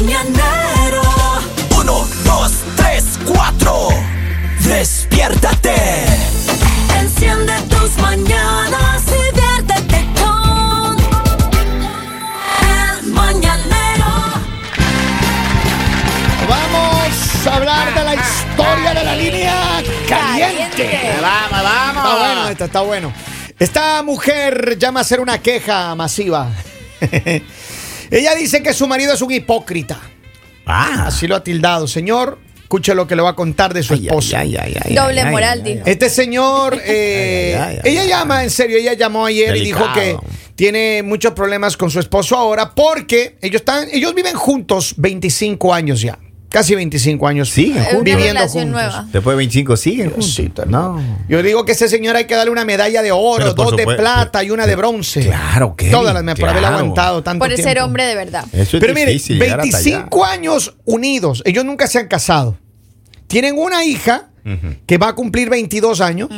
mañanero. Uno, dos, tres, cuatro. Despiértate. Enciende tus mañanas y viértete con el mañanero. Vamos a hablar de la historia de la línea caliente. Vamos, vamos. Está bueno, esto está bueno. Esta mujer llama a hacer una queja masiva. Ella dice que su marido es un hipócrita. Ah, Así lo ha tildado. Señor, escuche lo que le va a contar de su Ay, esposa. ay, ay, ay, Doble moral, dijo. Este señor, eh, Ay, ay, ay, ella llama, en serio, ella llamó ayer y dijo que tiene muchos problemas con su esposo ahora porque ellos están, ellos viven juntos 25 años ya, casi 25 años Siguen juntos. viviendo juntos. nueva. Después de 25 siguen juntos. No. Yo digo que ese señor hay que darle una medalla de oro, Pero dos de supuesto, plata y una de bronce. Claro, Kevin, Todas las por haber aguantado tanto Por tiempo. ser hombre de verdad. Eso es Pero mire, difícil llegar hasta allá. 25 años unidos, ellos nunca se han casado. Tienen una hija que va a cumplir 22 años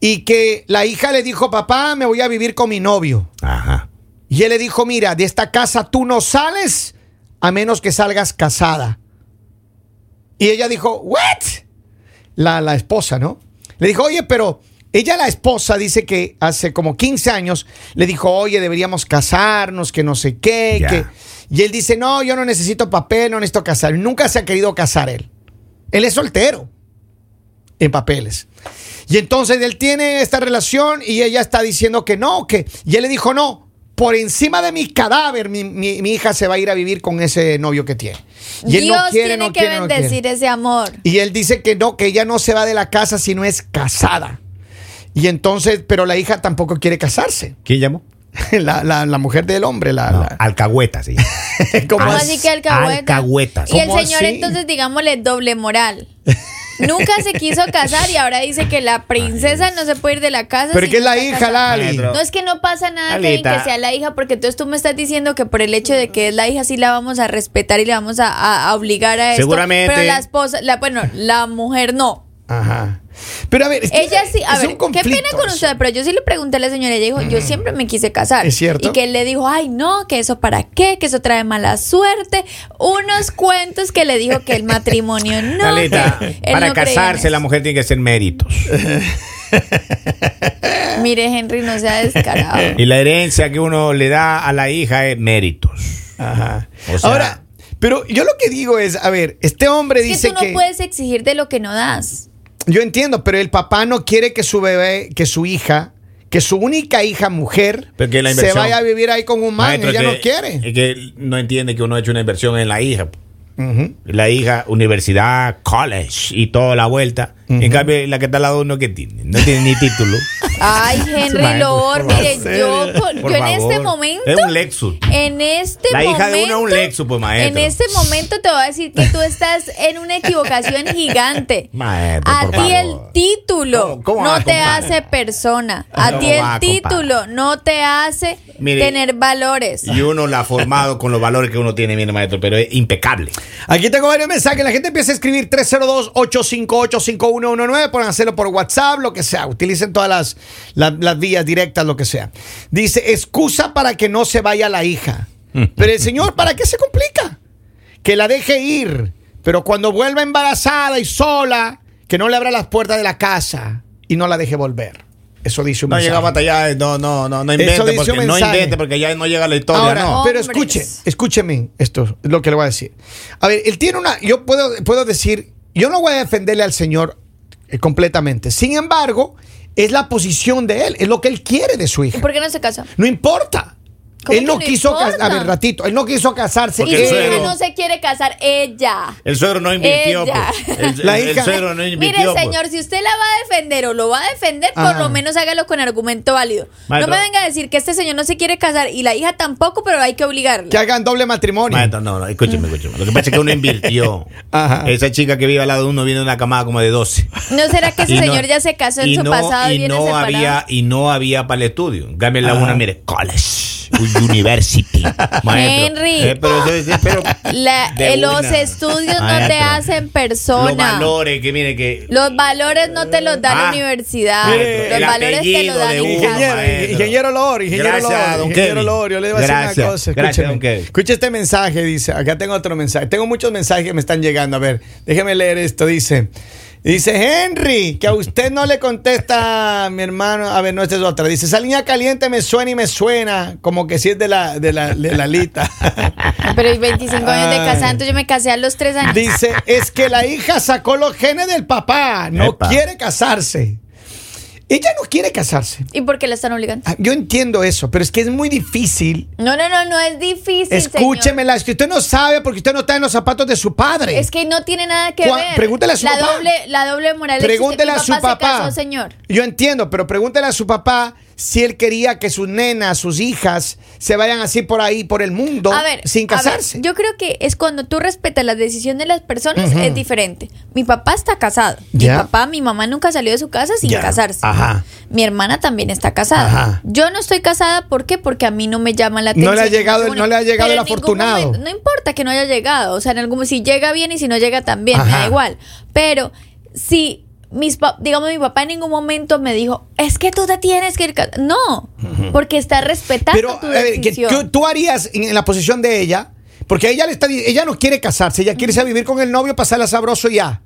y que la hija le dijo, papá, me voy a vivir con mi novio. Ajá. Y él le dijo, mira, de esta casa tú no sales a menos que salgas casada. Y ella dijo, ¿what? La, la esposa, ¿no? Le dijo, oye, pero ella, la esposa, dice que hace como 15 años le dijo, oye, deberíamos casarnos, que no sé qué. Que... Y él dice, no, yo no necesito papel, no necesito casar. Nunca se ha querido casar él. Él es soltero en papeles. Y entonces él tiene esta relación y ella está diciendo que no, que... Y él le dijo, no, por encima de mi cadáver mi, mi- mi hija se va a ir a vivir con ese novio que tiene. Y él Dios no quiere, tiene no que quiere, no quiere. bendecir ese amor. Y él dice que no, que ella no se va de la casa si no es casada. Y entonces, pero la hija tampoco quiere casarse. ¿Quién llamó? La, la- la mujer del hombre, la... No, la- Alcahueta, sí. ¿Cómo así que alcahueta? Alcahuetas. Y el ¿Cómo señor así? entonces, digámosle, doble moral. Nunca se quiso casar y ahora dice que la princesa no se puede ir de la casa. Pero si que es la hija, casada. Lali. No es que no pasa nada, que sea la hija, porque entonces tú me estás diciendo que por el hecho de que es la hija sí la vamos a respetar y la vamos a, a- a obligar a esto. Seguramente. Pero la esposa, la, bueno, la mujer no. Ajá. Pero a ver, es que Ella sí, a es ver, un qué pena con usted, pero yo sí le pregunté a la señora, ella dijo, yo siempre me quise casar. ¿Es cierto? Y que él le dijo, ay, no, que eso para qué, que eso trae mala suerte. Unos cuentos que le dijo que el matrimonio no. Para no casarse la mujer tiene que hacer méritos. Mire, Henry, no sea descarado. Y la herencia que uno le da a la hija es méritos. Ajá. O sea- Ahora, pero yo lo que digo es, a ver, este hombre Es que dice tú no que puedes exigir de lo que no das. Yo entiendo, pero el papá no quiere que su bebé, que su hija, que su única hija mujer la se vaya a vivir ahí con un man, Maestro, ella no quiere. Es que no entiende que uno ha hecho una inversión en la hija. La hija, universidad, college y toda la vuelta. En cambio, la que está al lado no que tiene. No tiene ni título. Ay, Henry Lord, mire, yo, yo en este momento. Es un Lexus. En este La momento. hija de uno es un Lexus, pues, maestro. En este momento te voy a decir que tú estás en una equivocación gigante. Maestro, a ti el título ¿Cómo- cómo va no te hace persona. A ¿Cómo ti el título no te hace Mire, tener valores. Y uno la ha formado con los valores que uno tiene, mire, maestro, pero es impecable. Aquí tengo varios mensajes. La gente empieza a escribir 302-858-5119. Pueden hacerlo por WhatsApp, lo que sea. Utilicen todas las, las, las vías directas, lo que sea. Dice, excusa para que no se vaya la hija. Pero el señor, ¿para qué se complica? Que la deje ir. Pero cuando vuelva embarazada y sola, que no le abra las puertas de la casa y no la deje volver. Eso dice un No mensaje. hasta allá, no, no, no, no Eso invente, porque, no invente porque ya no llega la historia, Ahora, no. pero escuche, escúcheme esto, es lo que le voy a decir. A ver, él tiene una, yo puedo, puedo decir, yo no voy a defenderle al Señor eh, completamente. Sin embargo, es la posición de él, es lo que él quiere de su ¿Y hija. por qué no se casa? No importa. ¿Cómo Él no quiso, importa? a ver, ratito, él no quiso casarse. Porque Y el hija suegro- no se quiere casar, ella. El suegro no invirtió, Ella. pues. El, La el- el hija- suegro no invirtió. Mire, pues. señor, si usted la va a defender o lo va a defender, por lo menos hágalo con argumento válido. Maestro. No me venga a decir que este señor no se quiere casar y la hija tampoco, pero hay que obligarla. que hagan doble matrimonio. Maestro, no, no, escúcheme, escúcheme. Lo que pasa es que uno invirtió. Ajá. Esa chica que vive al lado de uno viene de una camada como de 12. ¿No será que ese Y no- señor ya se casó en su no- pasado y, y viene no separado? había Y no había para el estudio. En cambio, la Ajá. una, mire, college. University. Henry. eh, pero, eso es- pero La- eh, los estudios no Maestro. te hacen persona. Los valores que mire que Los valores no te los da la Ah. universidad. Mire, los el valores te los casa. Ingeniero, ingeniero Lor, ingeniero Gracias, Lor, don ingeniero Kevin. Lor, yo le voy a decir Gracias, una cosa. gracias, Escúcheme. Escuche este mensaje, dice, acá tengo otro mensaje. Tengo muchos mensajes que me están llegando. A ver, déjeme leer esto. Dice, dice Henry, que a usted no le contesta mi hermano. A ver, no, esta es otra. Dice, esa línea caliente me suena y me suena, como que si es de la, de la, de la lita. Pero hay 25 años de casada, entonces yo me casé a los 3 años. Dice, es que la hija sacó los genes del papá, no Epa. quiere casarse. Ella no quiere casarse. ¿Y por qué la están obligando? Ah, Yo entiendo eso, pero es que es muy difícil. No, no, no, no es difícil. Escúchemela, es que usted no sabe porque usted no está en los zapatos de su padre. Es que no tiene nada que ver. pregúntele a su la papá. Doble, la doble moral existe. Pregúntele Mi a su se papá. casó, señor. Yo entiendo, pero pregúntele a su papá si él quería que sus nenas, sus hijas, se vayan así por ahí, por el mundo, ver, sin a ver, casarse. yo creo que es cuando tú respetas la decisión de las personas, es diferente. Mi papá está casado. Mi papá, mi mamá nunca salió de su casa sin casarse. Ajá. Mi hermana también está casada. Ajá. Yo no estoy casada, ¿por qué? Porque a mí no me llama la No atención. le ha llegado no le ha llegado el afortunado. momento- no importa que no haya llegado. O sea, en algún si llega bien y si no llega también, me da igual. Pero si mis digamos mi papá en ningún momento me dijo, es que tú te tienes que ir ca-". No, porque está respetando Pero tu a ver, que decisión. tú, tú harías en, en la posición de ella, porque ella le está, ella no quiere casarse, ella quiere irse a vivir con el novio, pasarla sabroso y ya.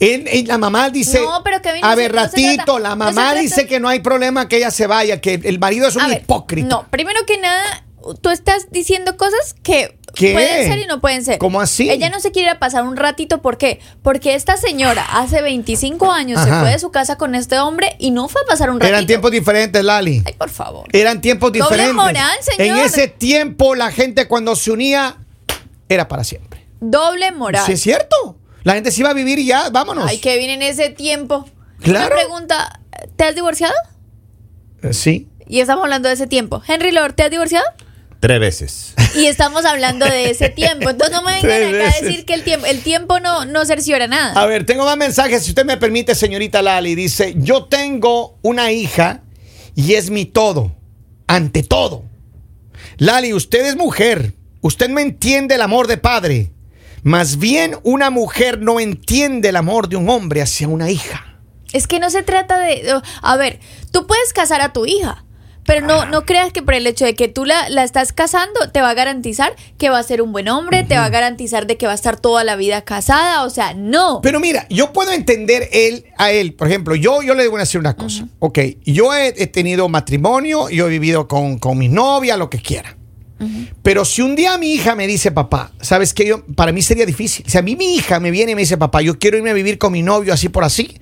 Él- él- la mamá dice, No, pero Kevin, a ver, no ratito, trata- la mamá dice que no hay problema que ella se vaya, que el marido es un A ver, hipócrita. No, primero que nada, tú estás diciendo cosas que ¿Qué? pueden ser y no pueden ser. ¿Cómo así? Ella no se quiere ir a pasar un ratito, ¿por qué? Porque esta señora hace 25 años se fue de su casa con este hombre y no fue a pasar un ratito. Eran tiempos diferentes, Lali. Ay, por favor. Eran tiempos Doble diferentes. moral, señor. En ese tiempo la gente cuando se unía era para siempre. Doble moral. Sí, es cierto. La gente se iba a vivir y ya, vámonos. Ay, que viene en ese tiempo. Claro. Una pregunta, ¿te has divorciado? Eh, Sí. Y estamos hablando de ese tiempo. Henry Lord, ¿te has divorciado? Tres veces. Y estamos hablando de ese tiempo. Entonces no me vengan acá a decir que el tiempo, el tiempo no, no cerciora nada. A ver, tengo más mensajes, si usted me permite, señorita Lali. Dice, yo tengo una hija y es mi todo, ante todo. Lali, usted es mujer, usted no entiende el amor de padre. Más bien una mujer no entiende el amor de un hombre hacia una hija. Es que no se trata de... A ver, tú puedes casar a tu hija, pero no, no creas que por el hecho de que tú la, la estás casando te va a garantizar que va a ser un buen hombre, te va a garantizar de que va a estar toda la vida casada, o sea, no. Pero mira, yo puedo entender él a él. Por ejemplo, yo, yo le voy a decir una cosa. Ok, yo he, he tenido matrimonio, yo he vivido con, con mi novia, lo que quiera. Pero si un día mi hija me dice, papá, ¿sabes qué? Yo, para mí sería difícil. Si a mí mi hija me viene y me dice, papá, yo quiero irme a vivir con mi novio así por así,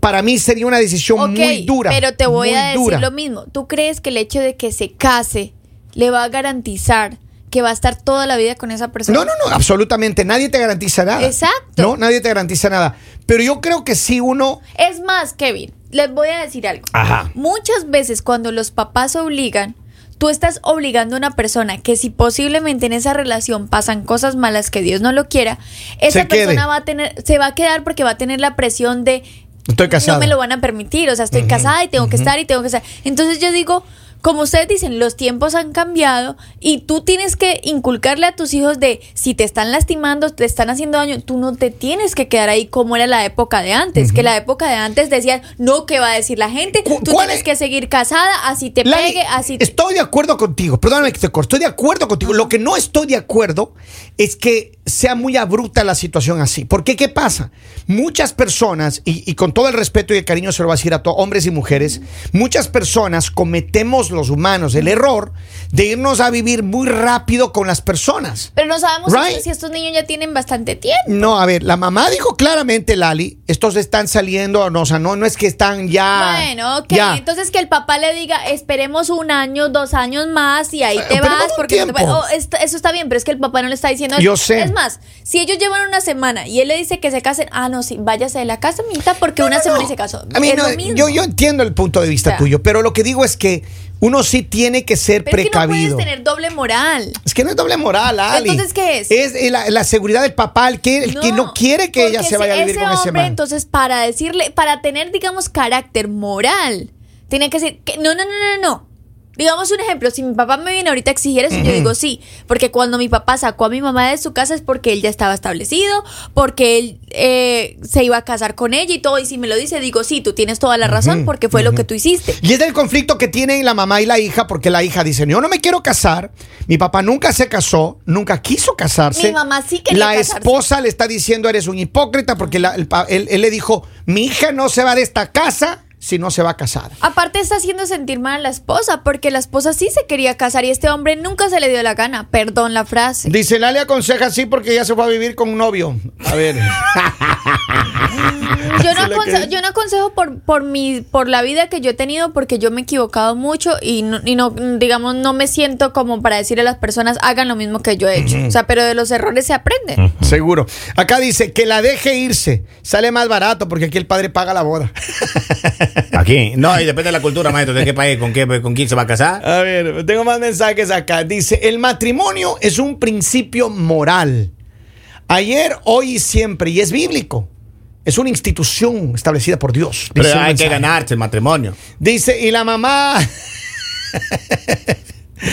para mí sería una decisión muy dura. pero te voy a decir dura. lo mismo. ¿Tú crees que el hecho de que se case le va a garantizar que va a estar toda la vida con esa persona? No, no, no, absolutamente. Nadie te garantiza nada. Exacto. No, nadie te garantiza nada. Pero yo creo que si uno. Es más, Kevin, les voy a decir algo. Ajá. Muchas veces cuando los papás obligan, tú estás obligando a una persona que si posiblemente en esa relación pasan cosas malas que Dios no lo quiera, esa Se quede. persona va a tener, se va a quedar porque va a tener la presión de Estoy casada. no me lo van a permitir, o sea, estoy casada y tengo que estar y tengo que estar. Entonces yo digo, como ustedes dicen, los tiempos han cambiado y tú tienes que inculcarle a tus hijos de si te están lastimando, te están haciendo daño, tú no te tienes que quedar ahí como era la época de antes, que la época de antes decían, no, ¿qué va a decir la gente? ¿Cu- Tú tienes es? que seguir casada, así te Lali, pegue, así te... Estoy de acuerdo contigo, perdóname que te corto, estoy de acuerdo contigo. Lo que no estoy de acuerdo es que sea muy abrupta la situación así. Porque, ¿qué pasa? Muchas personas, y, y con todo el respeto y el cariño se lo voy a decir a todos, hombres y mujeres, muchas personas cometemos los humanos el error de irnos a vivir muy rápido con las personas. Pero no sabemos Right. si estos niños ya tienen bastante tiempo. No, a ver, la mamá dijo claramente, Lali, estos están saliendo, no, o sea, no, no es que están ya. Bueno, ok. ya. Entonces que el papá le diga, esperemos un año, dos años más y ahí te pero vas. porque no te oh, eso está bien, pero es que el papá no le está diciendo Yo sé. Es más, si ellos llevan una semana y él le dice que se casen, ah, no, sí, váyase de la casa, mijita, porque No, una no, semana y se casó. A mí es no, lo mismo. yo, yo entiendo el punto de vista O sea, tuyo, pero lo que digo es que uno sí tiene que ser pero es que no precavido. puedes tener doble moral. Es que no es doble moral, Ali. Entonces, ¿qué es? Es eh, la, la seguridad del papá, el que, el que no quiere que ella se vaya a ese- vivir con ese hombre, man. Entonces, para decirle, para tener, digamos, carácter moral, tiene que decir que no, no, no, no, no. Digamos un ejemplo, si mi papá me viene ahorita a exigir eso, yo digo sí, porque cuando mi papá sacó a mi mamá de su casa es porque él ya estaba establecido, porque él eh, se iba a casar con ella y todo, y si me lo dice, digo sí, tú tienes toda la razón porque fue lo que tú hiciste. Y es del conflicto que tienen la mamá y la hija, porque la hija dice, yo no me quiero casar, mi papá nunca se casó, nunca quiso casarse. Mi mamá sí quería La casarse. esposa le está diciendo, eres un hipócrita, porque la- el pa- él, él le dijo, mi hija no se va de esta casa si no se va a casar. Aparte está haciendo sentir mal a la esposa, porque la esposa sí se quería casar y este hombre nunca se le dio la gana. Perdón la frase. Dice, Lali aconseja sí porque ya se fue a vivir con un novio. A ver. Yo no, aconsejo, yo no aconsejo por, por, mi, por la vida que yo he tenido porque yo me he equivocado mucho y, no, y no, digamos, no me siento como para decirle a las personas hagan lo mismo que yo he hecho. O sea, pero de los errores se aprende. Seguro. Acá dice que la deje irse. Sale más barato porque aquí el padre paga la boda. Aquí. No, y depende de la cultura, maestro. ¿De qué país? ¿Con, qué, ¿Con quién se va a casar? A ver, tengo más mensajes acá. Dice, el matrimonio es un principio moral. Ayer, hoy y siempre. Y es bíblico. Es una institución establecida por Dios. Pero hay que ganarse el matrimonio. Dice, y la mamá...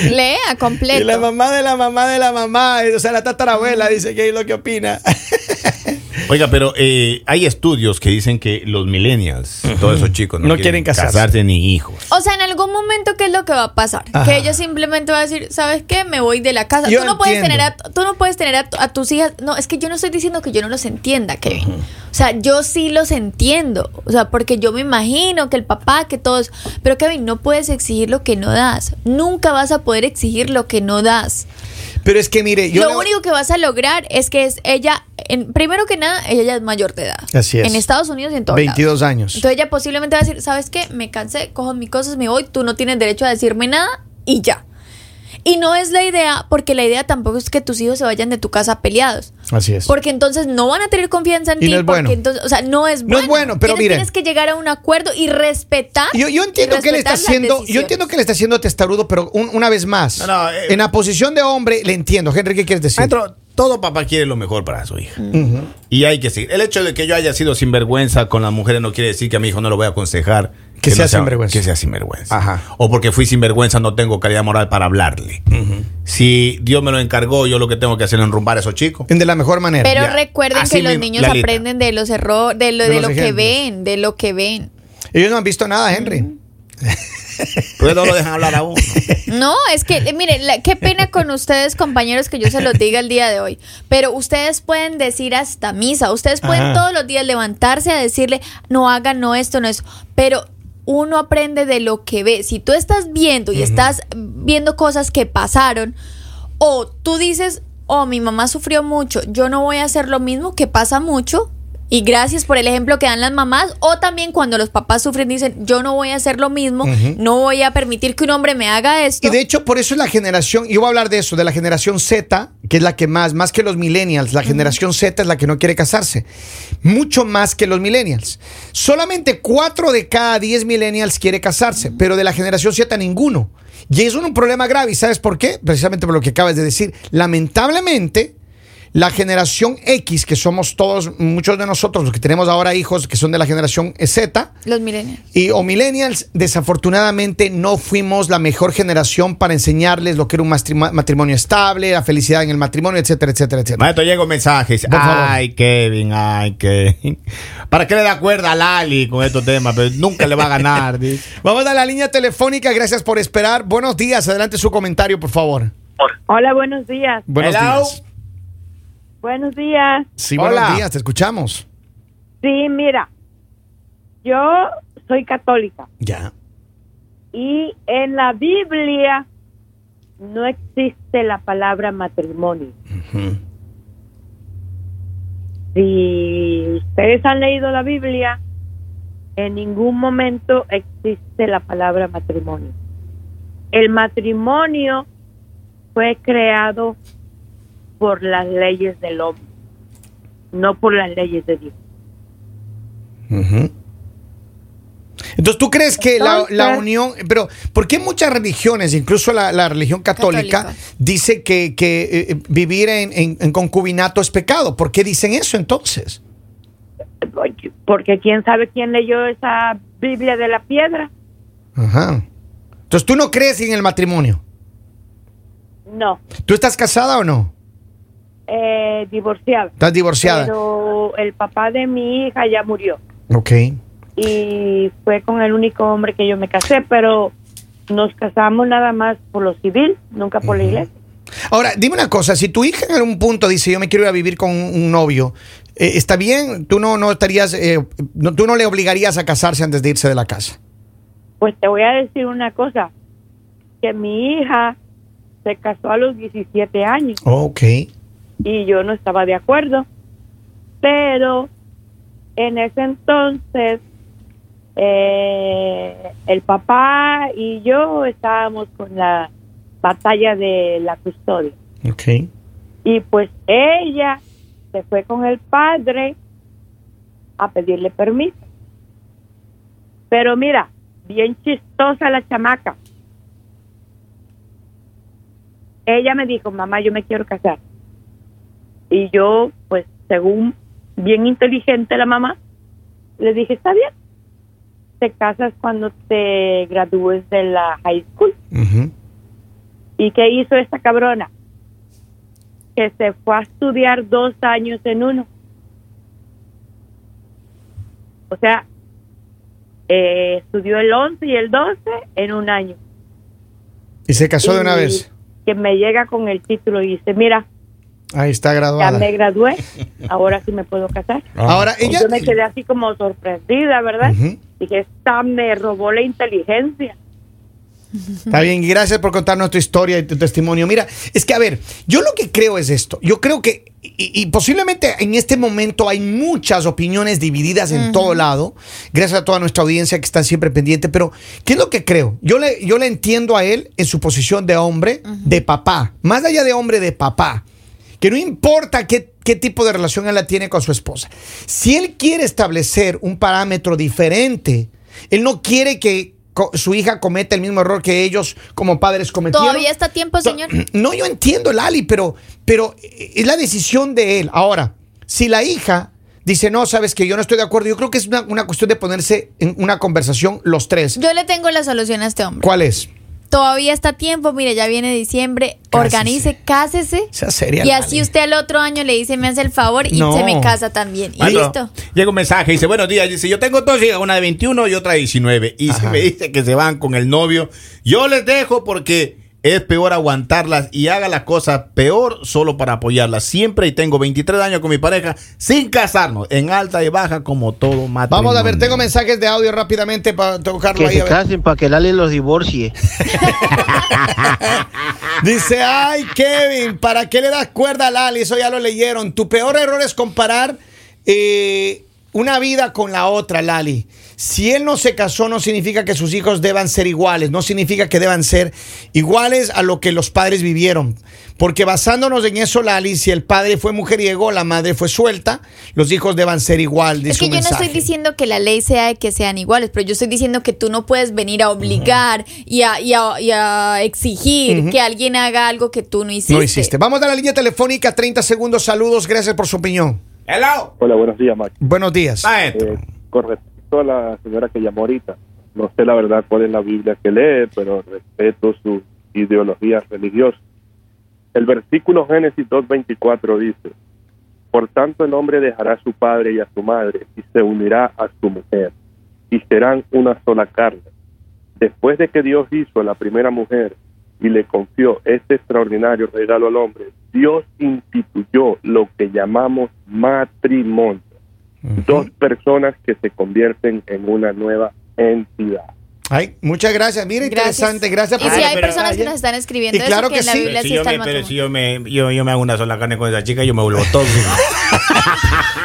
Lea Y completo. la mamá de la mamá de la mamá, o sea, la tatarabuela, dice que es lo que opina. Oiga, pero eh, hay estudios que dicen que los millennials, todos esos chicos, no, No quieren casarse. casarse ni hijos. O sea, en algún momento, ¿qué es lo que va a pasar? Ajá. Que ellos simplemente van a decir, ¿sabes qué? Me voy de la casa. Yo tú no puedes tener, a, tú no puedes tener a, tu- a tus hijas. No, es que yo no estoy diciendo que yo no los entienda, Kevin. O sea, yo sí los entiendo. O sea, porque yo me imagino que el papá, que todos. Pero Kevin, no puedes exigir lo que no das. Nunca vas a poder exigir lo que no das. Pero es que mire, yo... lo le- único que vas a lograr es que es ella, en, primero que nada, ella ya es mayor de edad. Así es. En Estados Unidos y en todo 22 años. entonces ella posiblemente va a decir, ¿sabes qué? Me cansé, cojo mis cosas, me voy, tú no tienes derecho a decirme nada y ya. Y no es la idea, porque la idea tampoco es que tus hijos se vayan de tu casa peleados. Así es. Porque entonces no van a tener confianza en Y ti. no es porque bueno. entonces, o sea, no es No bueno. es bueno, pero tienes, mire. Tienes que llegar a un acuerdo y respetar. Yo, yo entiendo que él está haciendo, yo entiendo que él está haciendo testarudo, pero un- una vez más, No, no, eh. en la posición de hombre le entiendo. Henry, ¿qué quieres decir? Maestro, todo papá quiere lo mejor para su hija. Y hay que seguir. El hecho de que yo haya sido sinvergüenza con las mujeres no quiere decir que a mi hijo no lo voy a aconsejar. Que no sea sinvergüenza. Que sea sinvergüenza. Ajá. O porque fui sinvergüenza no tengo calidad moral para hablarle. Si Dios me lo encargó, yo lo que tengo que hacer es enrumbar a esos chicos. De la mejor manera. Pero Ya. recuerden Así que los niños Lalita. aprenden de los errores, de lo, De de los lo que ven, de lo que ven. Ellos no han visto nada, Henry. Ustedes no lo dejan hablar a uno. No, es que, eh, miren, la- qué pena con ustedes, compañeros, que yo se los diga el día de hoy. Pero ustedes pueden decir hasta misa. Ustedes pueden Ajá. todos los días levantarse a decirle, no hagan, no esto, no eso. Pero uno aprende de lo que ve. Si tú estás viendo y estás viendo cosas que pasaron, o tú dices, oh, mi mamá sufrió mucho, yo no voy a hacer lo mismo, que pasa mucho. Y gracias por el ejemplo que dan las mamás. O también cuando los papás sufren, dicen, yo no voy a hacer lo mismo, no voy a permitir que un hombre me haga esto. Y de hecho, por eso es la generación, y voy a hablar de eso, de la generación Z, que es la que más, más que los millennials, la generación Z es la que no quiere casarse. Mucho más que los millennials. Solamente 4 de cada 10 millennials quiere casarse, pero de la generación Z ninguno. Y es un problema grave, ¿y sabes por qué? Precisamente por lo que acabas de decir. Lamentablemente, la generación X, que somos todos, muchos de nosotros, los que tenemos ahora hijos que son de la generación Z, Los millennials. y o millennials, desafortunadamente no fuimos la mejor generación para enseñarles lo que era un matrimo- matrimonio estable, la felicidad en el matrimonio, etcétera, etcétera, etcétera. Maestro, llego mensajes. Por favor. Ay, Kevin, ay, Kevin. ¿Para qué le da cuerda a Lali con estos temas? Pero nunca le va a ganar. Vamos a la línea telefónica, gracias por esperar. Buenos días, adelante su comentario, por favor. Hola, buenos días. Buenos Hello. días. Buenos días. Sí, Hola. buenos días, te escuchamos. Sí, mira, yo soy católica Ya. y en la Biblia no existe la palabra matrimonio. Si ustedes han leído la Biblia, en ningún momento existe la palabra matrimonio. El matrimonio fue creado por las leyes del hombre, no por las leyes de Dios. Entonces, ¿tú crees que la, la unión, pero ¿por qué muchas religiones, incluso la, la religión católica, Católica. dice dice que, que, eh, vivir en, en- en concubinato es pecado? ¿Por qué dicen eso entonces? Porque quién sabe quién leyó esa Biblia de la piedra. Ajá. Entonces tú no crees en el matrimonio. No, ¿Tú estás casada o no? Eh, divorciada. ¿Estás divorciada? Pero el papá de mi hija ya murió. Ok. Y fue con el único hombre que yo me casé, pero nos casamos nada más por lo civil, nunca por la iglesia. Ahora, dime una cosa, si tu hija en algún punto dice yo me quiero ir a vivir con un, un novio, eh, ¿está bien? ¿Tú no, no estarías, eh, no, tú no le obligarías a casarse antes de irse de la casa? Pues te voy a decir una cosa, que mi hija se casó a los 17 años Ok. Y yo no estaba de acuerdo, pero en ese entonces eh, el papá y yo estábamos con la batalla de la custodia. Ok. Y pues ella se fue con el padre a pedirle permiso. Pero mira, bien chistosa la chamaca. Ella me dijo, mamá, yo me quiero casar. Y yo, pues, según bien inteligente la mamá, le dije, está bien. Te casas cuando te gradúes de la high school. ¿Y qué hizo esta cabrona? Que se fue a estudiar dos años en uno. O sea, eh, estudió el 11 y el 12 en un año. Y se casó de una vez. Que me llega con el título y dice, mira, Ahí está ya graduada. me gradué, ahora sí me puedo casar. Ahora, ella... Yo me quedé así como sorprendida, ¿verdad? Ujú. Dije, esta me robó la inteligencia. Está bien, y gracias por contarnos tu historia y tu testimonio. Mira, es que a ver, yo lo que creo es esto. Yo creo que, y, y posiblemente en este momento hay muchas opiniones divididas en todo lado. Gracias a toda nuestra audiencia que está siempre pendiente. Pero, ¿qué es lo que creo? Yo le, yo le entiendo a él en su posición de hombre, de papá. Más allá de hombre, de papá. Que no importa qué, qué tipo de relación él la tiene con su esposa. Si él quiere establecer un parámetro diferente, él no quiere que su hija cometa el mismo error que ellos como padres cometieron. Todavía está tiempo, señor. No, yo entiendo, Lali, pero, pero es la decisión de él. Ahora, si la hija dice, no, sabes que yo no estoy de acuerdo, yo creo que es una, una cuestión de ponerse en una conversación los tres. Yo le tengo la solución a este hombre. ¿Cuál es? Todavía está a tiempo, mire, ya viene diciembre, Cásese. organice, cásese. Sea seria, Y así usted al otro año le dice, me hace el favor y No. se me casa también. Y listo. Llega un mensaje, dice, buenos días, dice, yo tengo dos hijas, una de 21 y otra de 19. Y si me dice que se van con el novio, yo les dejo porque es peor aguantarlas y haga las cosas peor solo para apoyarlas. Siempre y tengo 23 años con mi pareja sin casarnos, en alta y baja como todo matrimonio. Vamos a ver, tengo mensajes de audio rápidamente para tocarlo Que ahí. se a ver. casen para que Lali los divorcie. Dice, ay, Kevin, ¿para qué le das cuerda a Lali? Eso ya lo leyeron. Tu peor error es comparar eh, una vida con la otra, Lali. Si él no se casó, no significa que sus hijos deban ser iguales, no significa que deban ser iguales a lo que los padres vivieron. Porque basándonos en eso, Lali, si el padre fue mujeriego, la madre fue suelta, los hijos deban ser igual. dice Es que yo no estoy diciendo que la ley sea de que sean iguales, pero yo estoy diciendo que tú no puedes venir a obligar y, a, y a- y a exigir que alguien haga algo que tú no hiciste. No hiciste. Vamos a la línea telefónica, 30 segundos, saludos, gracias por su opinión. Hello. Hola, buenos días, Max. Buenos días. Eh, con a la señora que llamó ahorita, no sé la verdad cuál es la Biblia que lee, pero respeto su ideología religiosa. El versículo Génesis 2.24 dice, Por tanto el hombre dejará a su padre y a su madre y se unirá a su mujer y serán una sola carne. Después de que Dios hizo a la primera mujer y le confió este extraordinario regalo al hombre, Dios instituyó lo que llamamos matrimonio dos personas que se convierten en una nueva entidad. Ay, muchas gracias. Mira, Gracias. interesante. Gracias Y por si su hay pero- personas que nos están escribiendo Y claro eso, que, que en la sí. Biblia si sí yo está me, pero si yo me, yo, yo me hago una sola carne con esa chica, yo me vuelvo todo.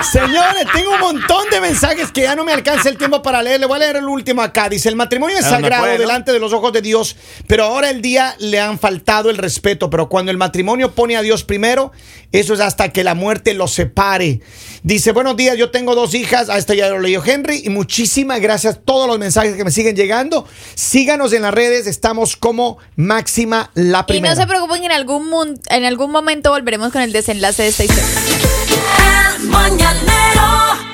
Señores, tengo un montón de mensajes que ya no me alcanza el tiempo para leer. Le voy a leer el último acá. Dice, el matrimonio es Ah, sagrado puede, ¿no? delante de los ojos de Dios, pero ahora el día le han faltado el respeto. Pero cuando el matrimonio pone a Dios primero, eso es hasta que la muerte los separe. Dice, buenos días, yo tengo dos hijas. A esto ya lo leyó Henry. Y muchísimas gracias a todos los mensajes que me siguen llegando. Síganos en las redes. Estamos como Máxima la Y primera. no se preocupen, en algún, en algún momento volveremos con el desenlace de esta historia. Mañanero